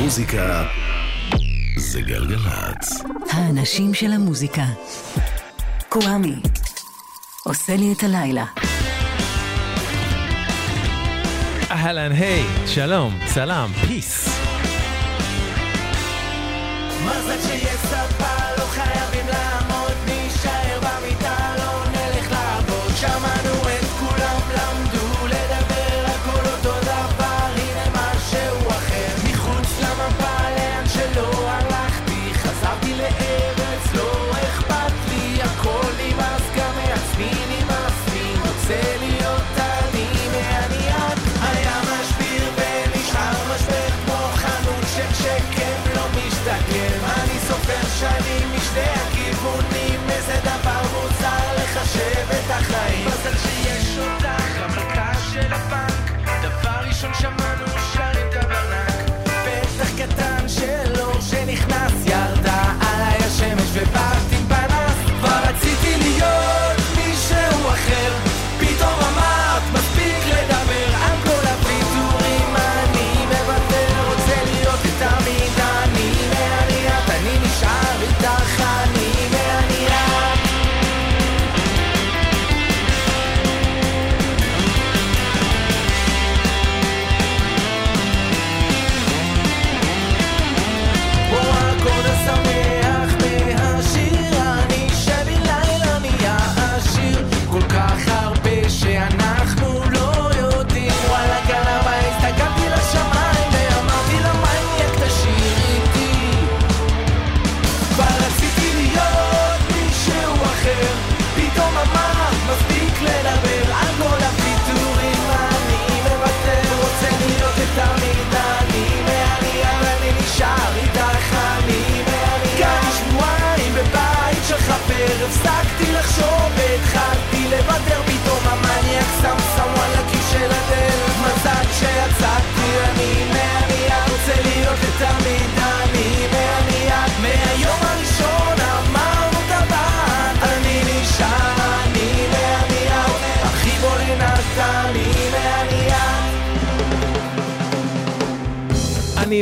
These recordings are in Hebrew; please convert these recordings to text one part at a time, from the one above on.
המוזיקה זה גלגלצ. האנשים של המוזיקה. קוואמי. עושה לי את הלילה. אהלן, היי, שלום, סלאם, פיס. מזל שיש סבבה 剩下门路上。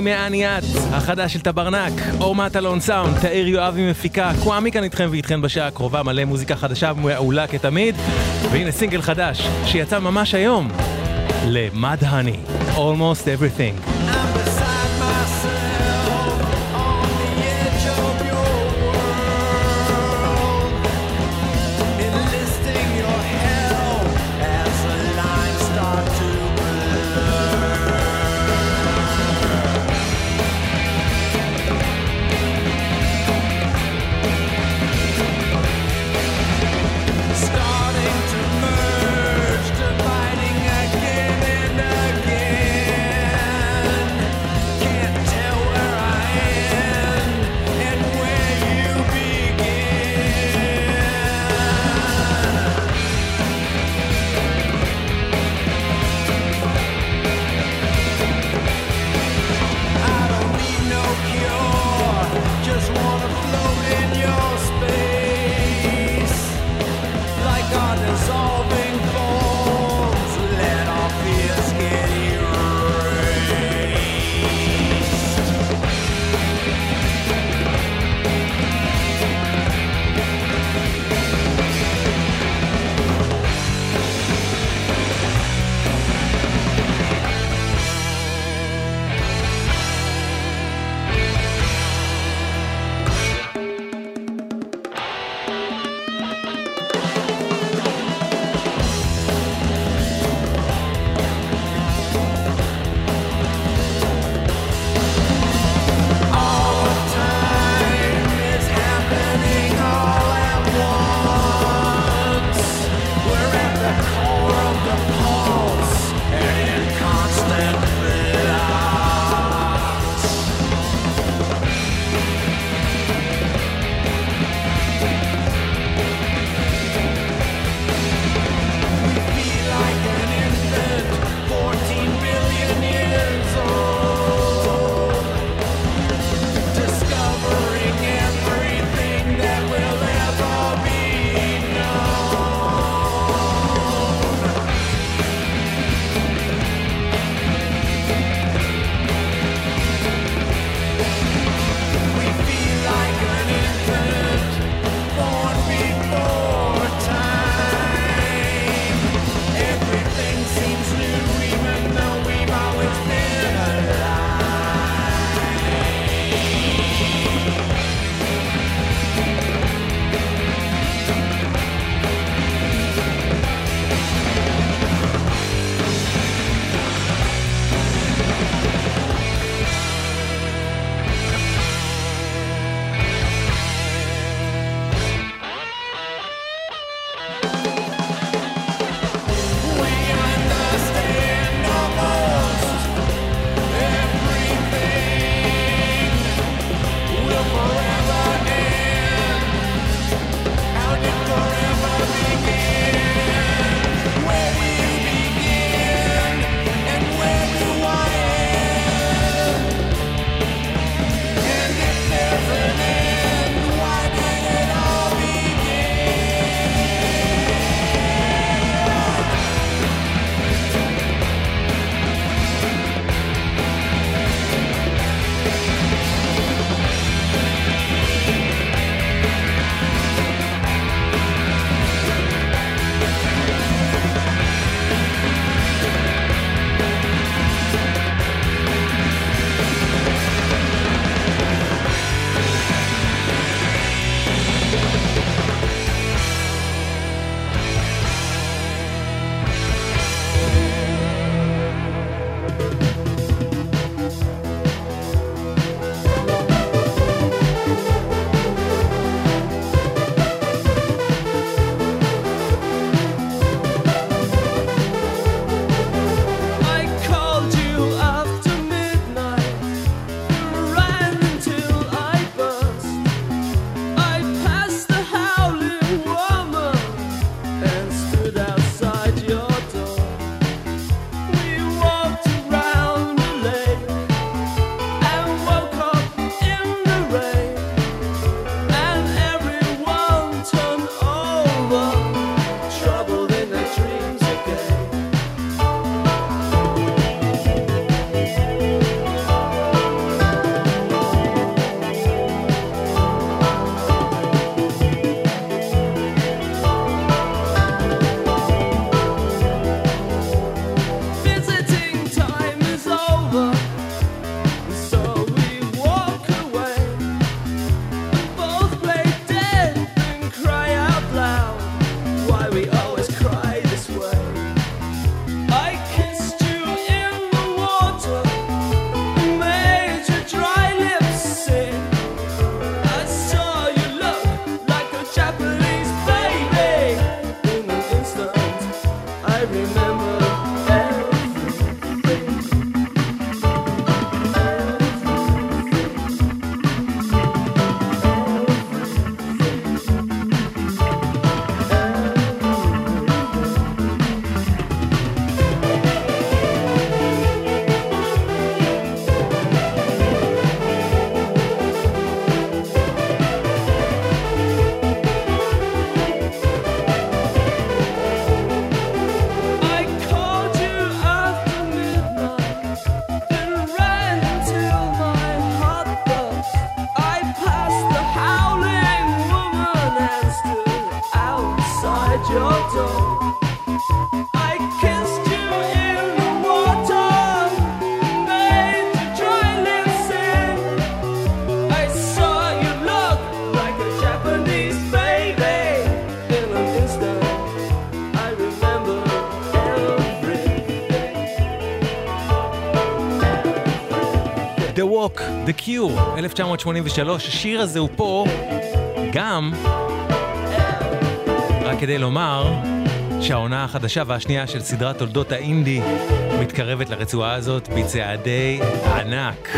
מאני את, החדש של טברנק, אור מטלון סאונד, תאיר יואבי מפיקה, קוואמי כאן איתכם ואיתכן בשעה הקרובה, מלא מוזיקה חדשה ומעולה כתמיד, והנה סינגל חדש שיצא ממש היום, למד הני, Almost Everything. Walk, The Cure, 1983. השיר הזה הוא פה גם, רק כדי לומר, שהעונה החדשה והשנייה של סדרת תולדות האינדי מתקרבת לרצועה הזאת בצעדי ענק.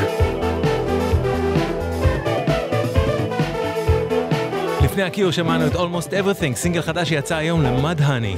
לפני הקיור שמענו את Almost Everything, סינגל חדש שיצא היום למד הני.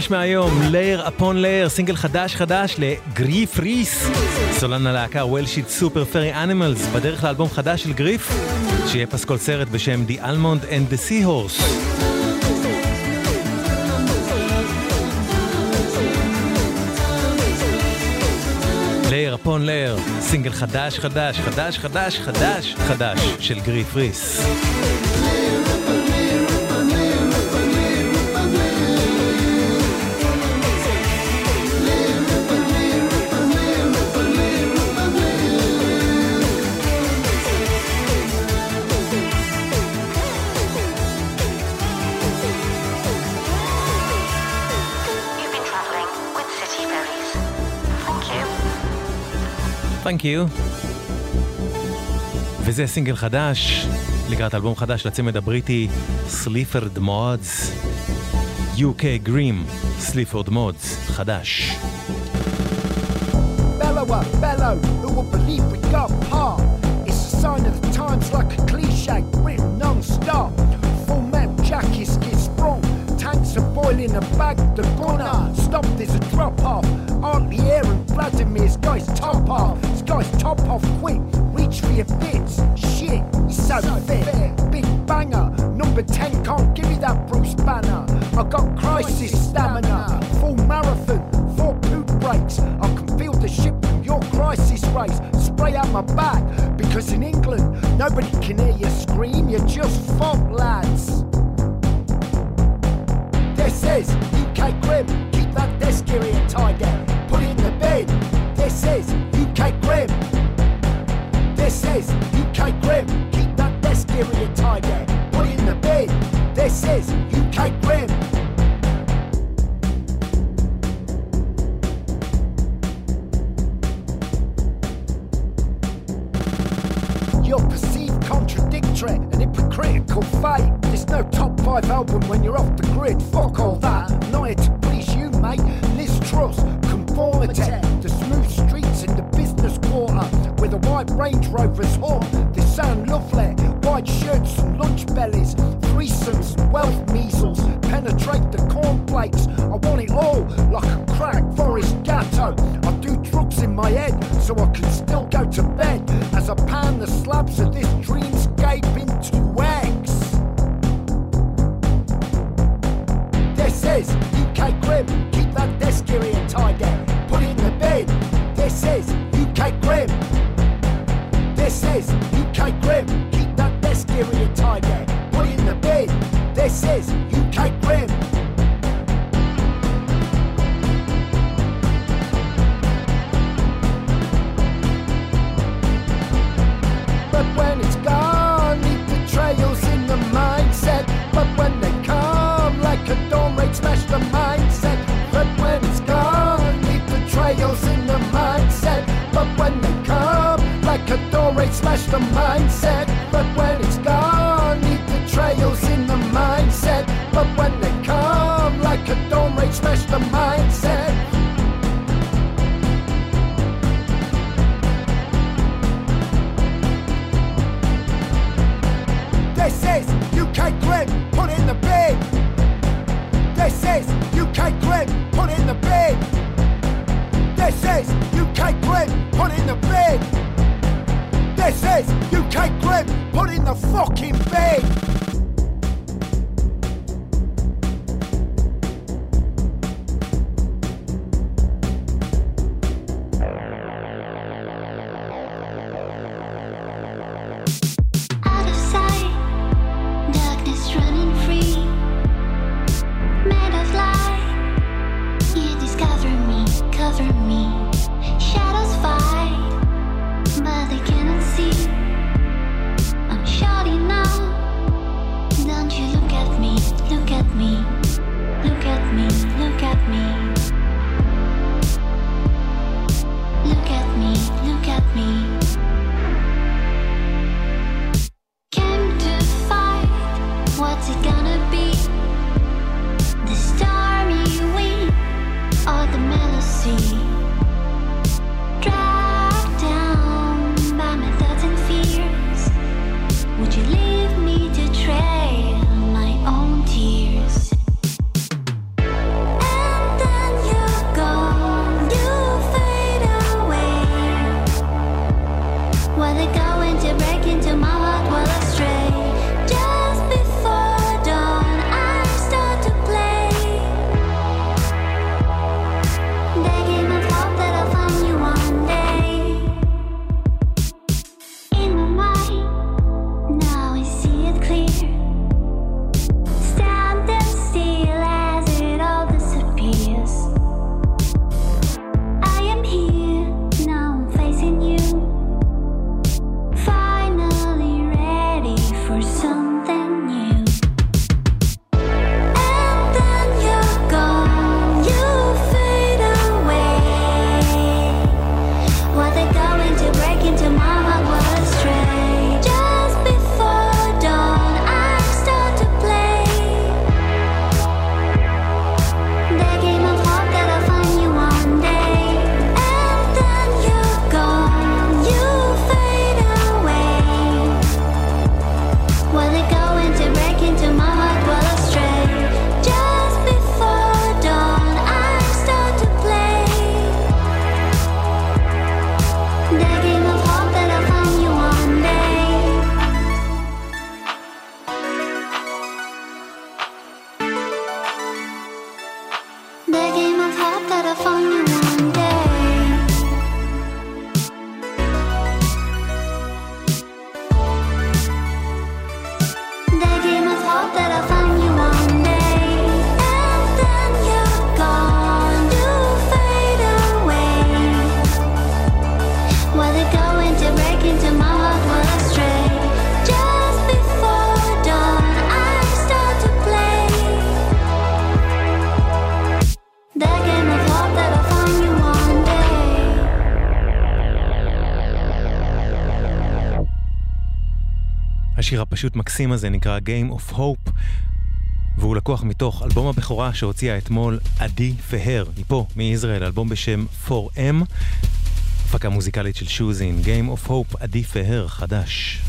ממש מהיום, Layer Upon Layer, סינגל חדש חדש לגריף ריס. סולן הלהקה הוולשית Super Furry Animals, בדרך לאלבום חדש של גריף, שיהיה פסקול סרט בשם The Almond and the Seahorse. Layer Upon Layer, סינגל חדש חדש, חדש חדש חדש חדש של גריף ריס. Thank you. וזה סינגל חדש, לקראת אלבום חדש לצמד הבריטי סליפרד מודס, UK Grim, סליפרד מודס, חדש. Bellower, bellow, who will believe we got heart? It's a sign of the times like a cliche, written non-stop. Boiling a bag, the gunner, stop, there's a drop off. Aren't the air and Vladimir's guy's top off guy's top off quick. Reach for your bits. Shit, he's so, so fit. Big banger. Number 10 can't give me that Bruce Banner. I got crisis stamina. Full marathon. Four poop breaks. I can feel the ship from your crisis race. Spray out my back. Because in England, nobody can hear you scream. You're just fog lads. This is UK Grim. Keep that desk area tiger. Put it in the bed. This is UK Grim. This is UK Grim. Keep that desk area tidy. Put it in the bin. This is UK Grim. You're perceived contradictory and hypocritical fate. There's no top five album when you're off the grid. Fuck all that. Not here to please you, mate. Liz Truss, conformity. The smooth streets in the business quarter with a white Range Rovers home. They sound lovely. White shirts and lunch bellies, threesomes, wealth measles. Penetrate the cornflakes. I want it all like a crack forest gatto. I do drugs in my head so I can still go to bed as I pan the slabs of this dreamscape into eggs. This is UK Grim. Keep that desk area tidy. Put it in the bin. This is UK Grim. This is UK Grim. Keep that desk area tidy. It in the bin. This is UK Grim. But when it's gone, the trails in the mindset. But when they come, like a the mindset. But when it's gone, the trails in the mindset. But when they come, like a smash the mindset. But when it's gone, In the bin. This is UK Grim, put in the fucking bin. הפשוט מקסים הזה נקרא Game of Hope, והוא לקוח מתוך אלבום הבכורה שהוציאה אתמול עדי פהר, היא פה, מישראל, אלבום בשם 4M. הפקה מוזיקלית של שוזין, Game of Hope, עדיף והר חדש.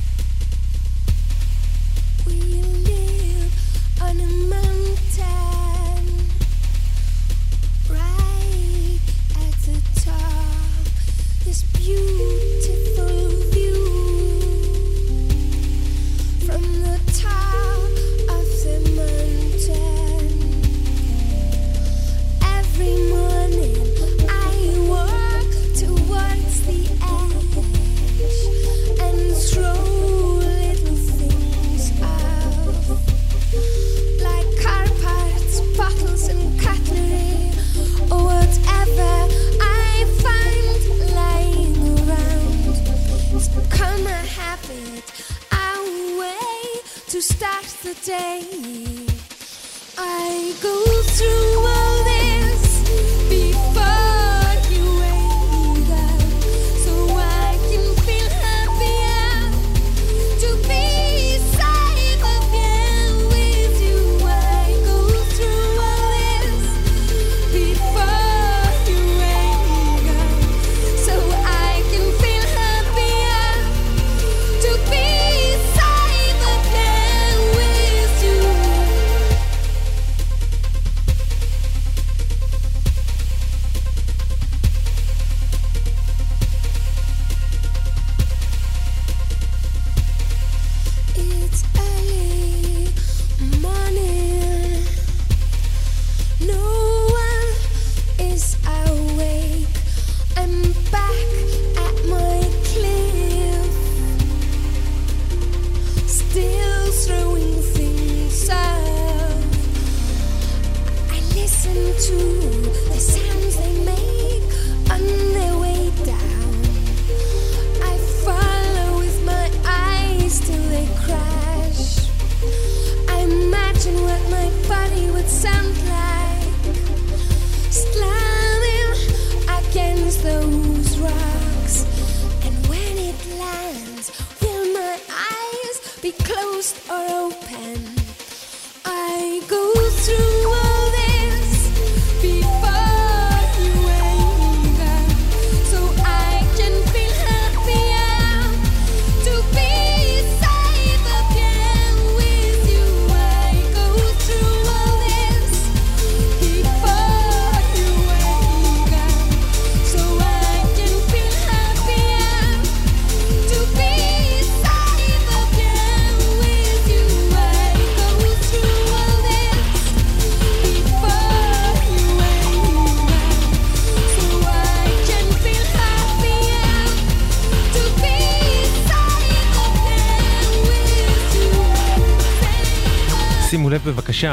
6.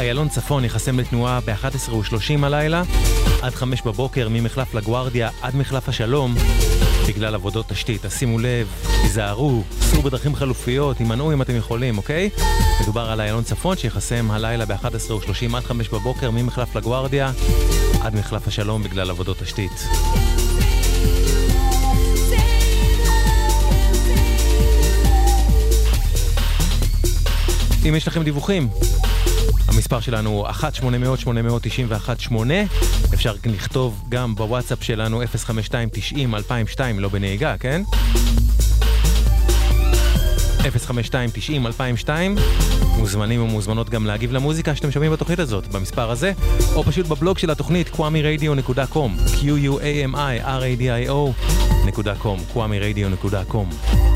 איילון צפון ייחסם לתנועה ב-11:30 הלילה, עד חמש בבוקר ממחלף לגוארדיה עד מחלף השלום, בגלל עבודות תשתית. אז שימו לב, תיזהרו, סעו בדרכים חלופיות, הימנעו אם אתם יכולים, אוקיי? מדובר על איילון צפון שיחסם הלילה ב-11:30 עד חמש בבוקר ממחלף לגוארדיה עד מחלף השלום בגלל עבודות תשתית. אם יש לכם דיווחים, המספר שלנו הוא 1-800-891-8, אפשר לכתוב גם בוואטסאפ שלנו 052-90-2002, לא בנהיגה, כן? 052-90-2002, מוזמנים ומוזמנות גם להגיב למוזיקה שאתם שומעים בתוכנית הזאת, במספר הזה, או פשוט בבלוג של התוכנית, kwamiradio.com, q-u-a-m-i-r-a-d-i-o.com, kwamiradio.com.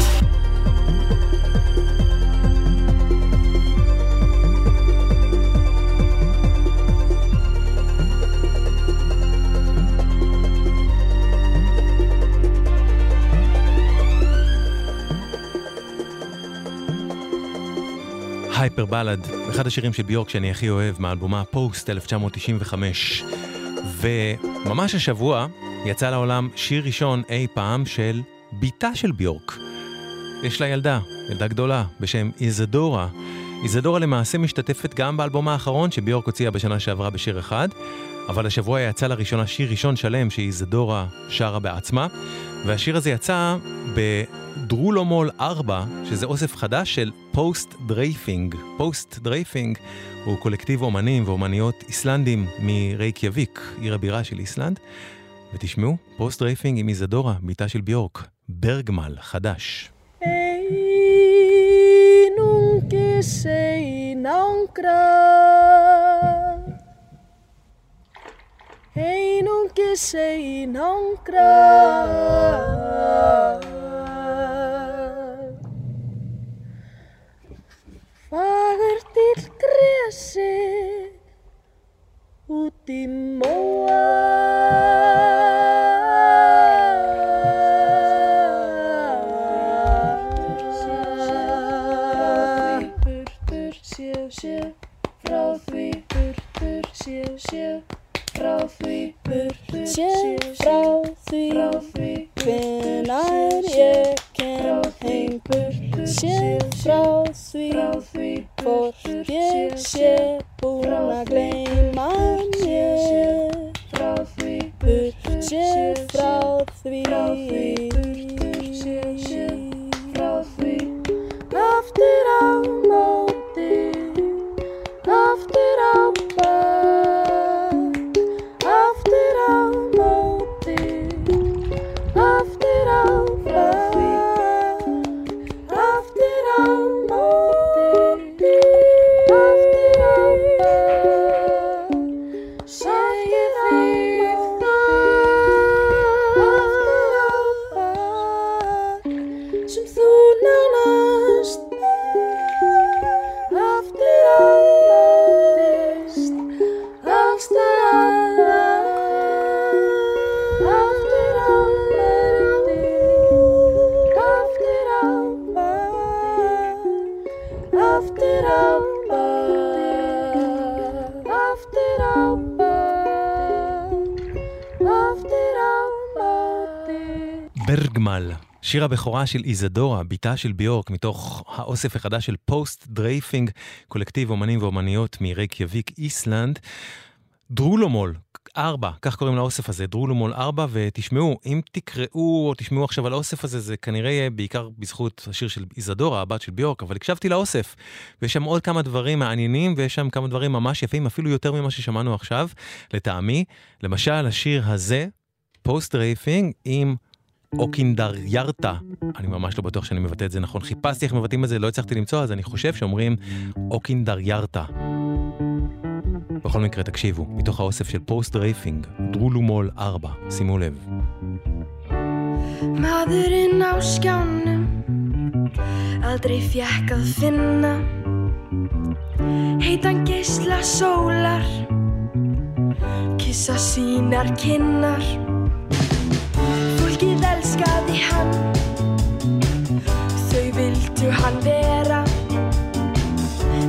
הייפר בלאד, אחד השירים של ביורק שאני הכי אוהב מאלבומה פוסט 1995. וממש השבוע יצא לעולם שיר ראשון אי פעם של בתה של ביורק. יש לה ילדה, ילדה גדולה, בשם איזדורה. איזדורה למעשה משתתפת גם באלבום האחרון שביורק הוציאה בשנה שעברה בשיר אחד, אבל השבוע יצא לראשונה שיר ראשון שלם שאיזדורה שרה בעצמה, והשיר הזה יצא ב Drullumall 4, שזה אוסף חדש של פוסט דרייפינג. פוסט דרייפינג הוא קולקטיב אומנים ואומניות איסלנדים מרייקייביק, עיר הבירה של איסלנד. ותשמעו, פוסט דרייפינג עם איזדורה, בתה של ביורק, Bergmál, חדש. Einungis einangra Einungis einangra út í móa frá því Burtur sé sé frá því Burtur sé frá því Hvenær ég kem heim Burtur sé Bergmál, שיר הבכורה של איזדורה, בתה של ביורק, מתוך האוסף החדש של פוסט דרייפינג, קולקטיב אומנים ואומניות מרייקיאביק, איסלנד. Drullumall, ארבע, כך קוראים לאוסף הזה, Drullumall ארבע, ותשמעו, אם תקראו או תשמעו עכשיו על האוסף הזה, זה כנראה יהיה בעיקר בזכות השיר של איזדורה, הבת של ביורק, אבל הקשבתי לאוסף, ויש שם עוד כמה דברים מעניינים, ויש שם כמה דברים ממש יפים, אפילו יותר ממה ששמענו עכשיו, לטעמי. למשל, השיר הזה, פוסט דרייפינג, עם Ókindarhjarta, אני ממש לא בטוח שאני מבטא את זה נכון. חיפשתי איך מבטאים את זה, לא הצלחתי למצוא, אז אני חושב שאומרים Ókindarhjarta. בכל מקרה, תקשיבו, מתוך האוסף של פוסט דרייפינג, Drullumall 4, שימו לב. Maðurinn á skjánum aldrei fékk að finna heitan geisla sólar kissa sínar kinnar elskaði hann. Þau vildu hann vera.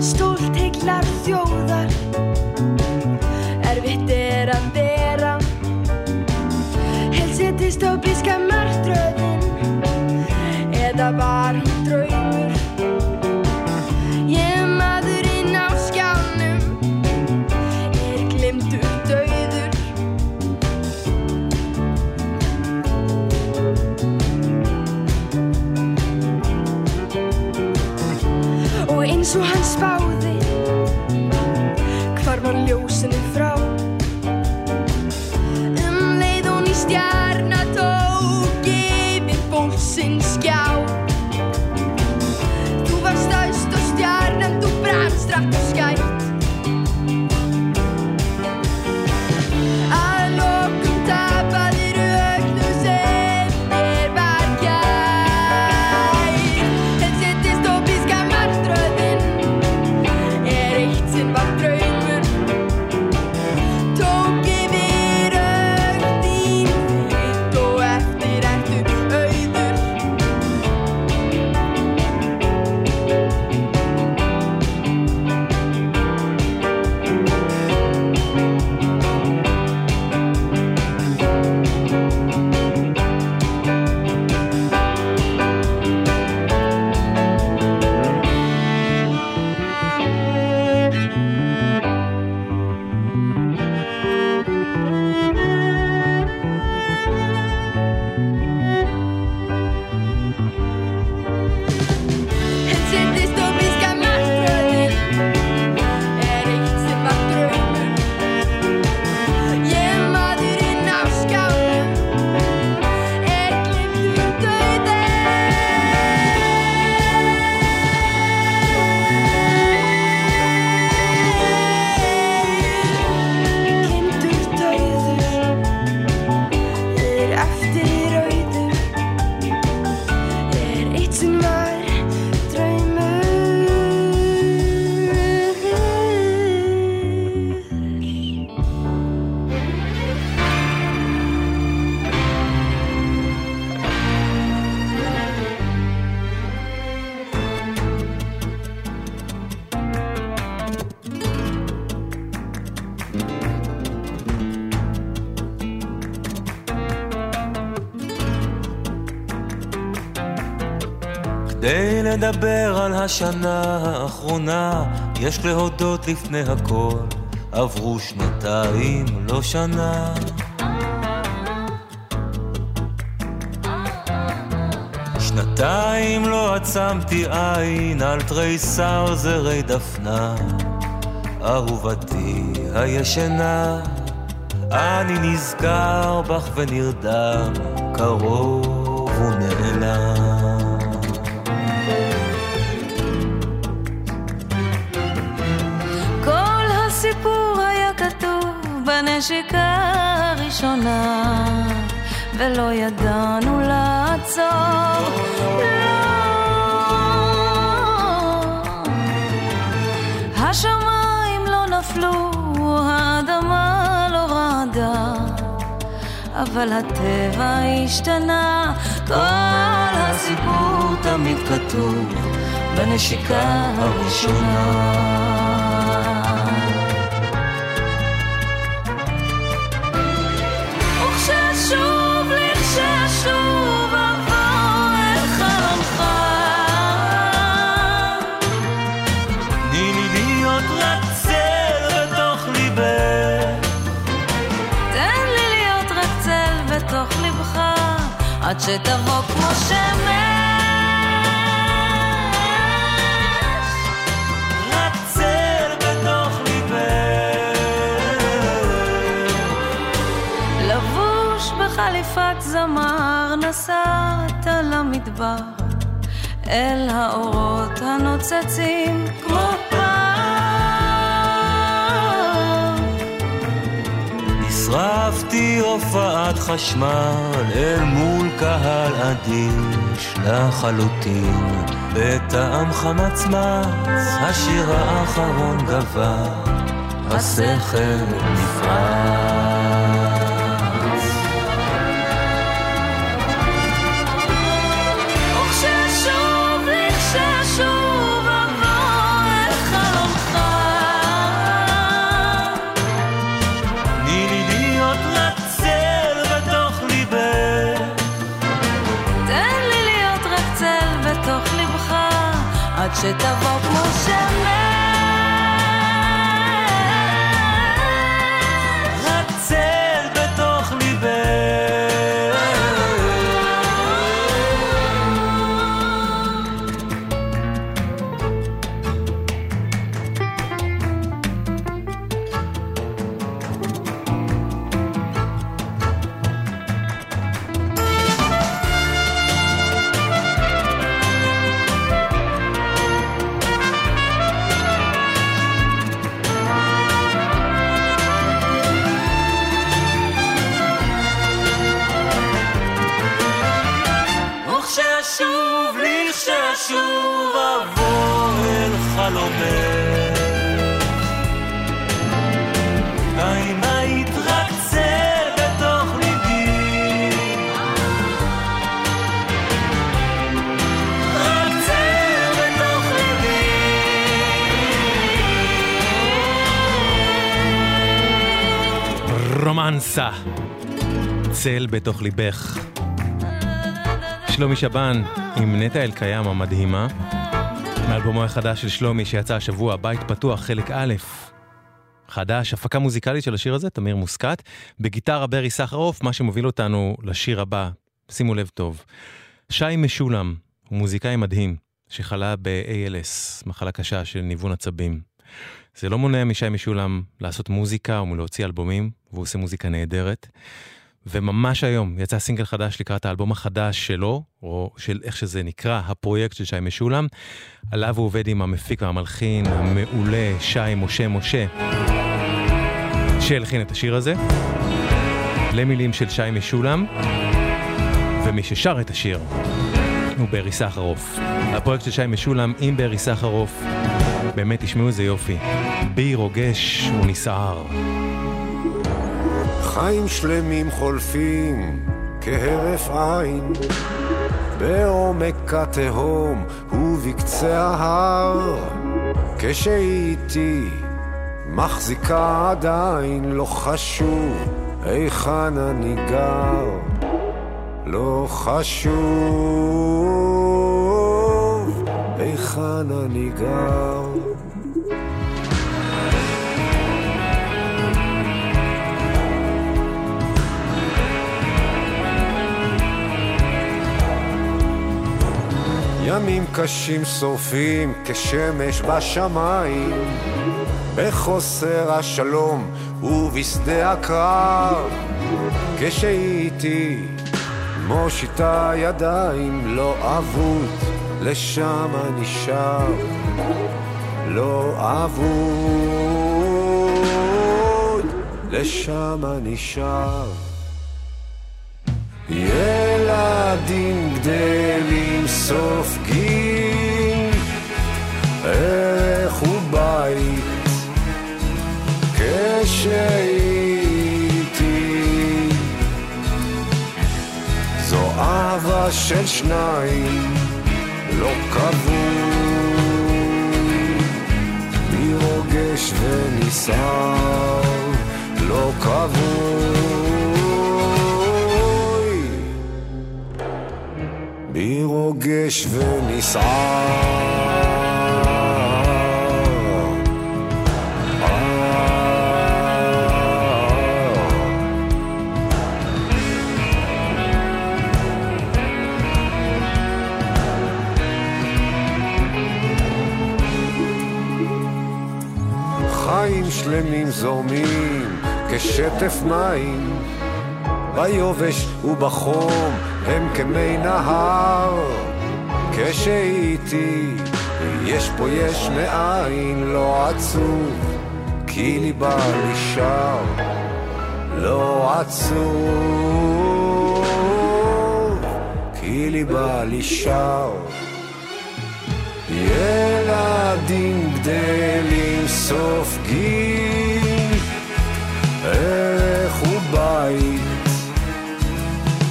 Stólt heiklar þjóðar. Erfitt er að vera. Helsi dystopíska martröðin Eða var hún draumur so hans לדבר על השנה האחרונה, יש להודות לפני הכל, עברו שנתיים, לא שנה. שנתיים לא עצמתי עין על תריסר זרי דפנה, אהובתי הישנה, אני נזכר בך ונרדם, קרוב ונעלם. בנשיקה הראשונה, ולא ידענו לעצור. לא. השמיים לא נפלו, האדמה לא רעדה, אבל הטבע השתנה, כל הסיפור תמיד כתוב בנשיקה הראשונה. לבך, עד שתבוא כמו שמש. רק צל בתוך ליבך. לבוש בחליפת זמר, נסעת למדבר, אל האורות הנוצצים כמו נשרפתי הופעת חשמל אל מול קהל אדיש לחלוטין. בטעם חמצמץ השיר האחרון גבה השכל נפרץ שתבוא כמו שמש. רומנסה. צל בתוך ליבך. שלומי שבן עם נטע אלקיים המדהימה. מאלבומו החדש של שלומי שיצא השבוע, בית פתוח, חלק א'. חדש, הפקה מוזיקלית של השיר הזה, תמיר מוסקת. בגיטרה ברי סחרוף, מה שמוביל אותנו לשיר הבא, שימו לב טוב. שי משולם הוא מוזיקאי מדהים, שחלה ב-ALS, מחלה קשה של ניוון עצבים. זה לא מונע משי משולם לעשות מוזיקה או מלהוציא אלבומים, והוא עושה מוזיקה נהדרת. וממש היום יצא סינגל חדש לקראת האלבום החדש שלו, או של איך שזה נקרא, הפרויקט של שי משולם. עליו הוא עובד עם המפיק והמלחין המעולה שי משה משה, שהלחין את השיר הזה, למילים של שי משולם, ומי ששר את השיר הוא ברי סחרוף. הפרויקט של שי משולם עם ברי סחרוף, באמת תשמעו איזה יופי. בי רוגש ונסער. חיים שלמים חולפים כהרף עין בעומק התהום ובקצה ההר כשהיא איתי מחזיקה עדיין לא חשוב היכן אני גר לא חשוב אני גר. ימים קשים שורפים כשמש בשמיים, בחוסר השלום ובשדה הקרב, כשהייתי מושיטה ידיים לא אבוד, לשם אני שב, לא אבוד, לשם אני שב. ילדים גדלים סופגים ערך ובית כשהייתי זו אהבה של שניים לא כבוי מרוגש ונסער לא כבוי בי רוגש ונסער. שלמים זורמים כשטף מים. ביובש ובחום הם כמי נהר. כשהייתי יש פה יש מאין לא עצוב כי ליבה נשאר לא עצוב. כי ליבה נשאר ילדים גדלים סופגים ערך ובית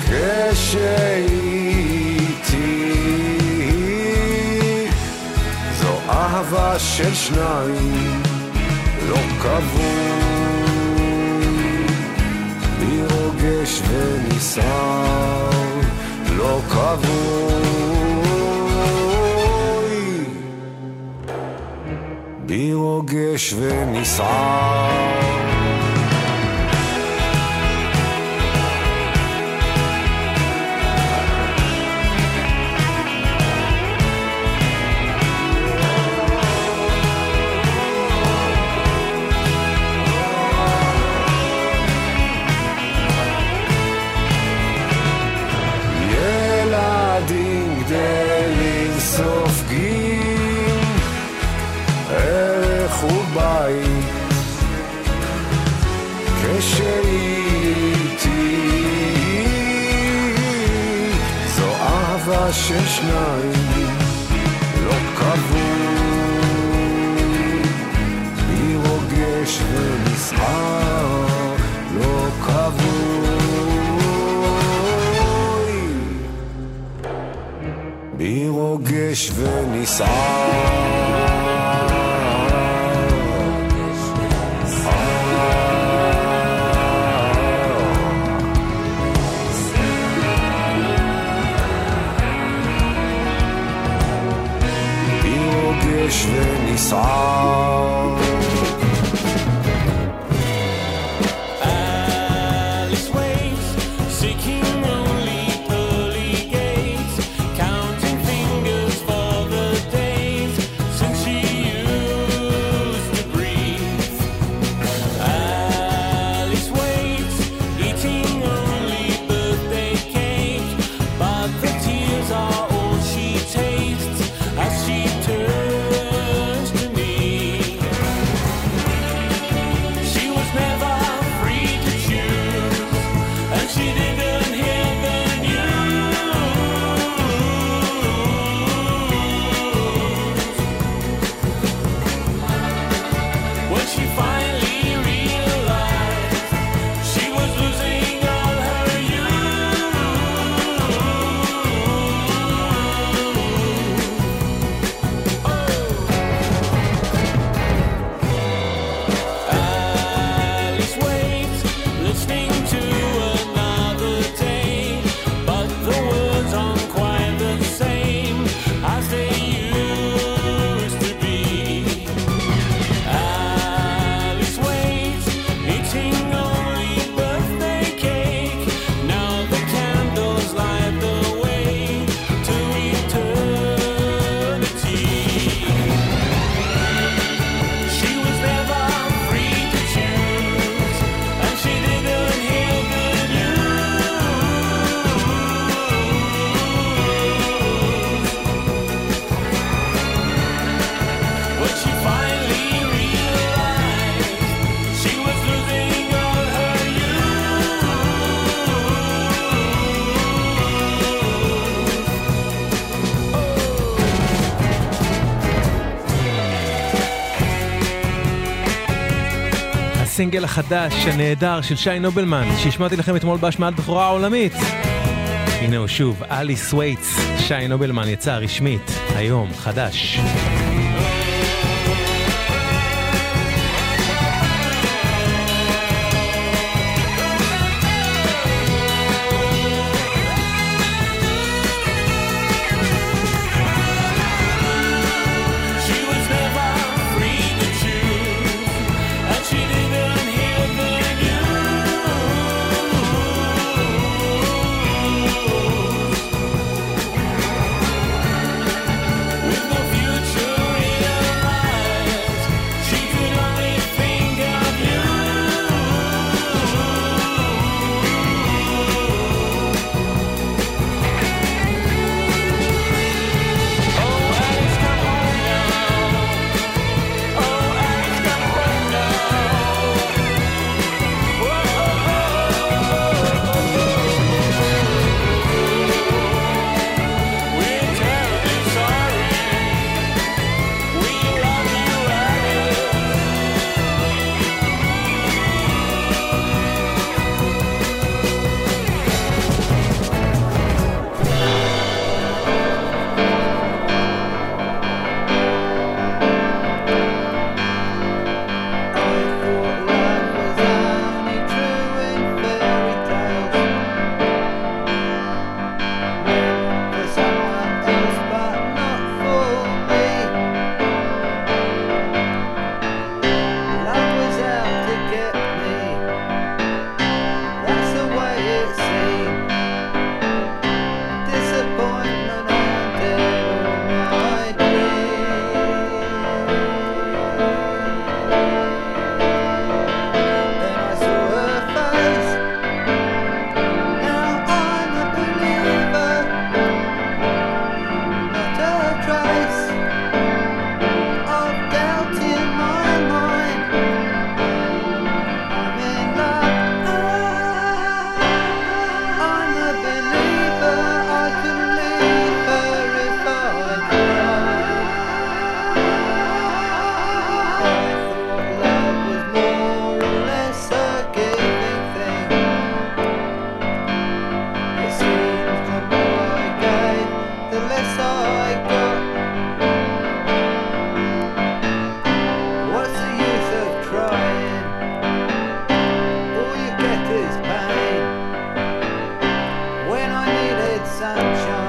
כשהייתי זו אהבה של שניים לא כבוי. בי רוגש ונסער לא כבוי בי רוגש ונסער. ילדים גדלים אהבה של שניים לא כבוי בי רוגש ונסער לא כבוי בי רוגש ונסער הסינגל החדש, הנהדר, של שי נובלמן, שהשמעתי לכם אתמול בהשמעת בכורה העולמית. הנה הוא שוב, אליס וייטס, שי נובלמן יצא רשמית, היום, חדש. needed sunshine.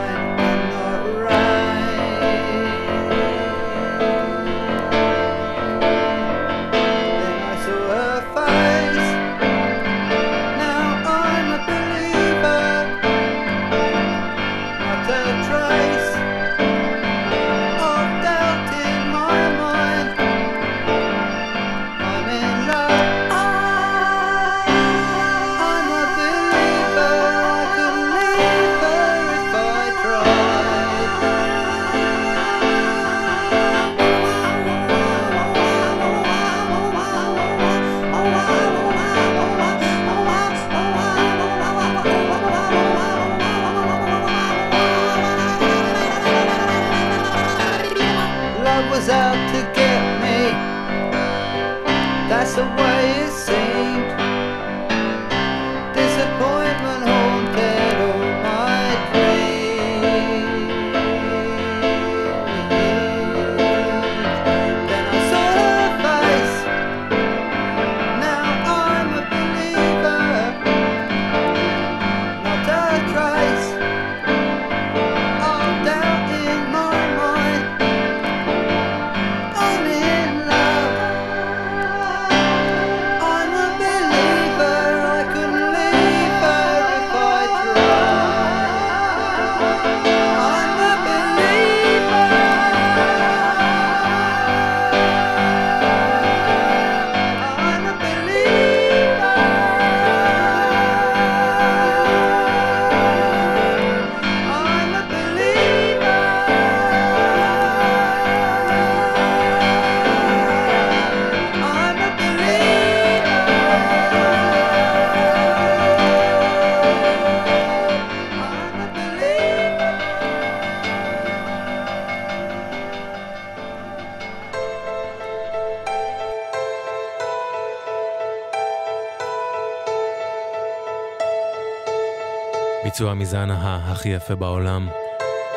המזענה הכי יפה בעולם.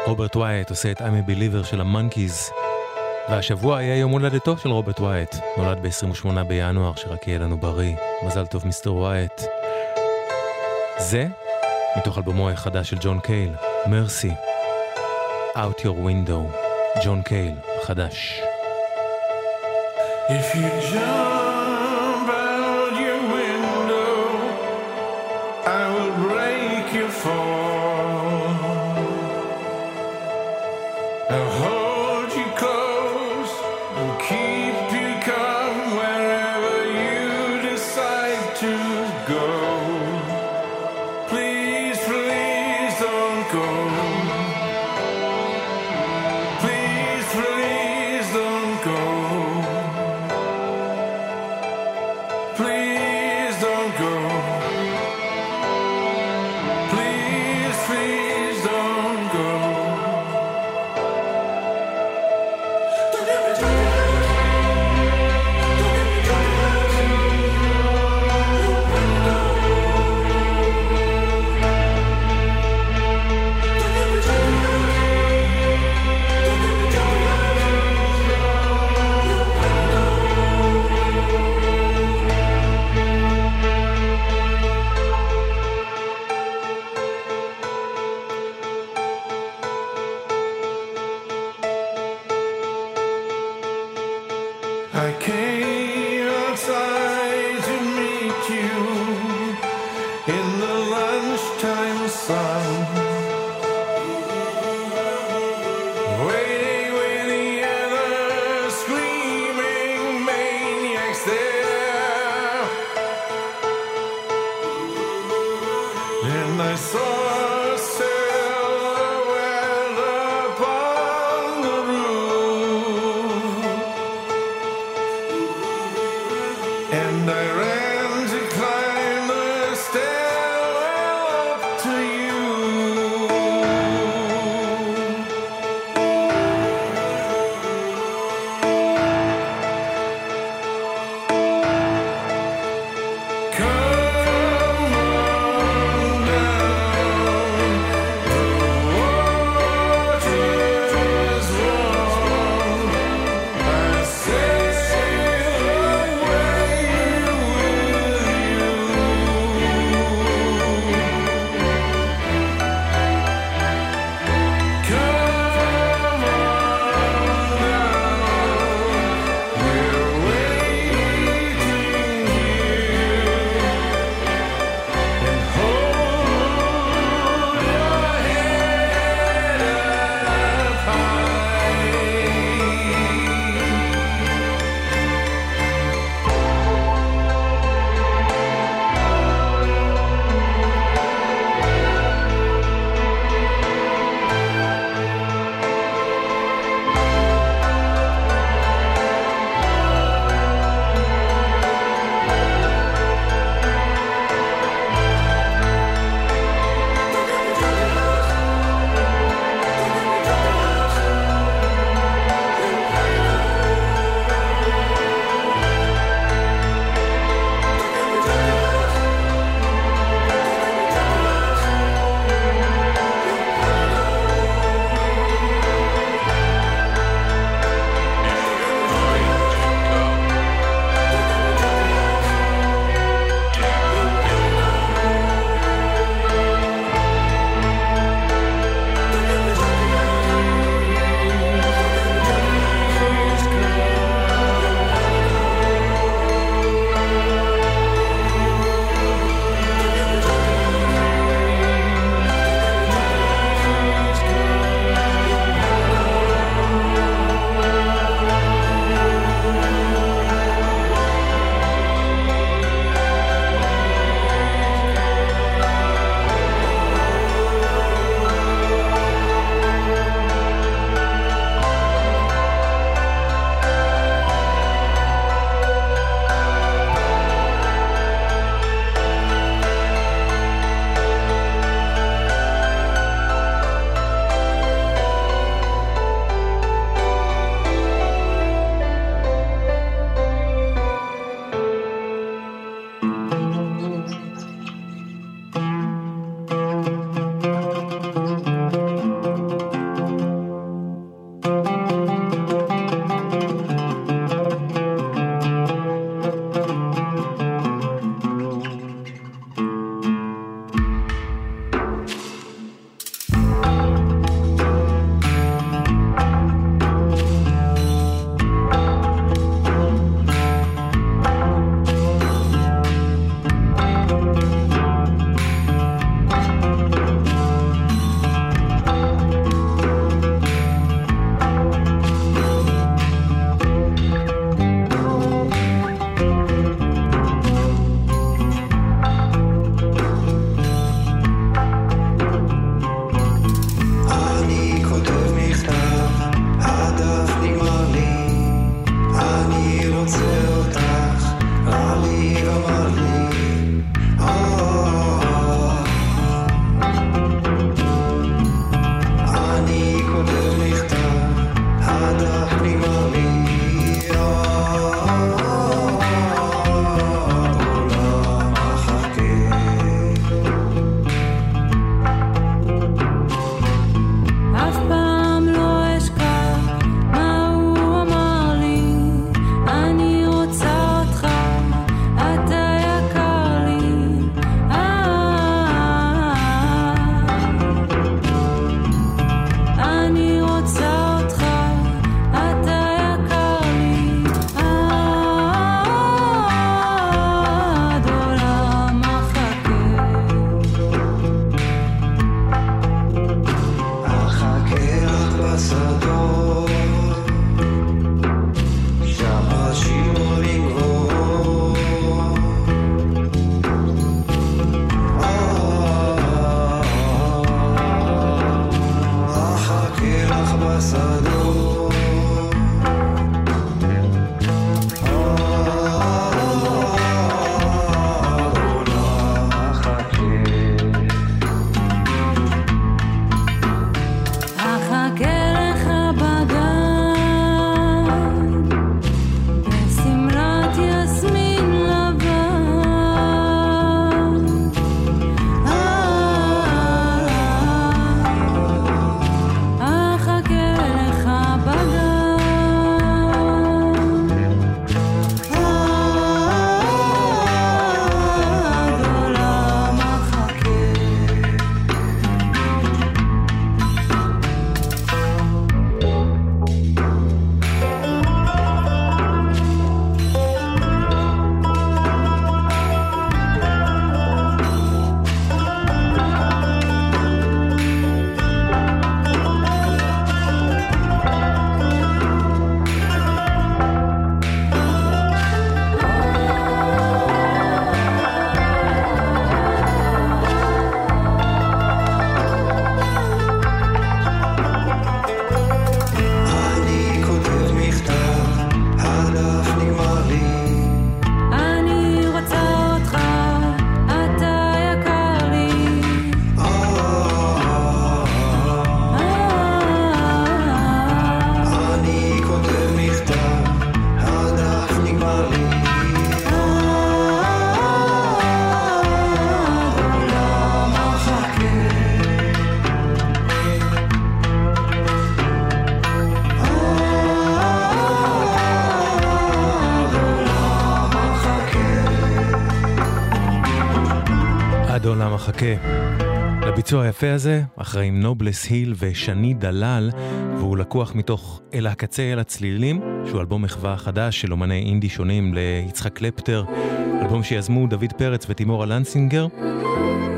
רוברט וייאט עושה את I'm a של המונקיז. והשבוע יהיה יום הולדתו של רוברט וייאט. נולד ב-28 בינואר, שרק יהיה לנו בריא. מזל טוב Mister וייאט. זה מתוך אלבומו החדש של ג'ון קייל, Mercy. Out Your Window, ג'ון קייל, חדש. If you jump לביצוע היפה הזה אחראים נובלס היל ושני דלל, והוא לקוח מתוך אל הקצה אל הצלילים, שהוא אלבום מחווה חדש של אומני אינדי שונים ליצחק קלפטר, אלבום שיזמו דוד פרץ ותימורה לנסינגר.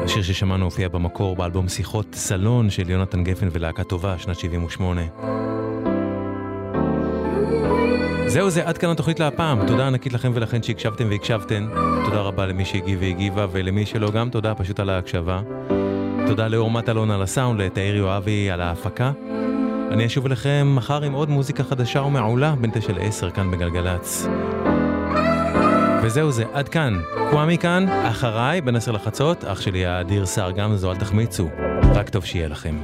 השיר ששמענו הופיע במקור באלבום שיחות סלון של יונתן גפן ולהקה טובה, שנת 78. זהו זה, עד כאן התוכנית להפעם. תודה ענקית לכם ולכן שהקשבתם והקשבתן. תודה רבה למי שהגיב והגיבה, ולמי שלא גם תודה פשוט על ההקשבה. תודה לאור מטלון על הסאונד, לתאיר יואבי על ההפקה. אני אשוב אליכם מחר עם עוד מוזיקה חדשה ומעולה בין תשע לעשר כאן בגלגלצ. וזהו זה, עד כאן. קוואמי כאן, אחריי, בין עשר לחצות, אח שלי האדיר סער גמזו, אל תחמיצו. רק טוב שיהיה לכם.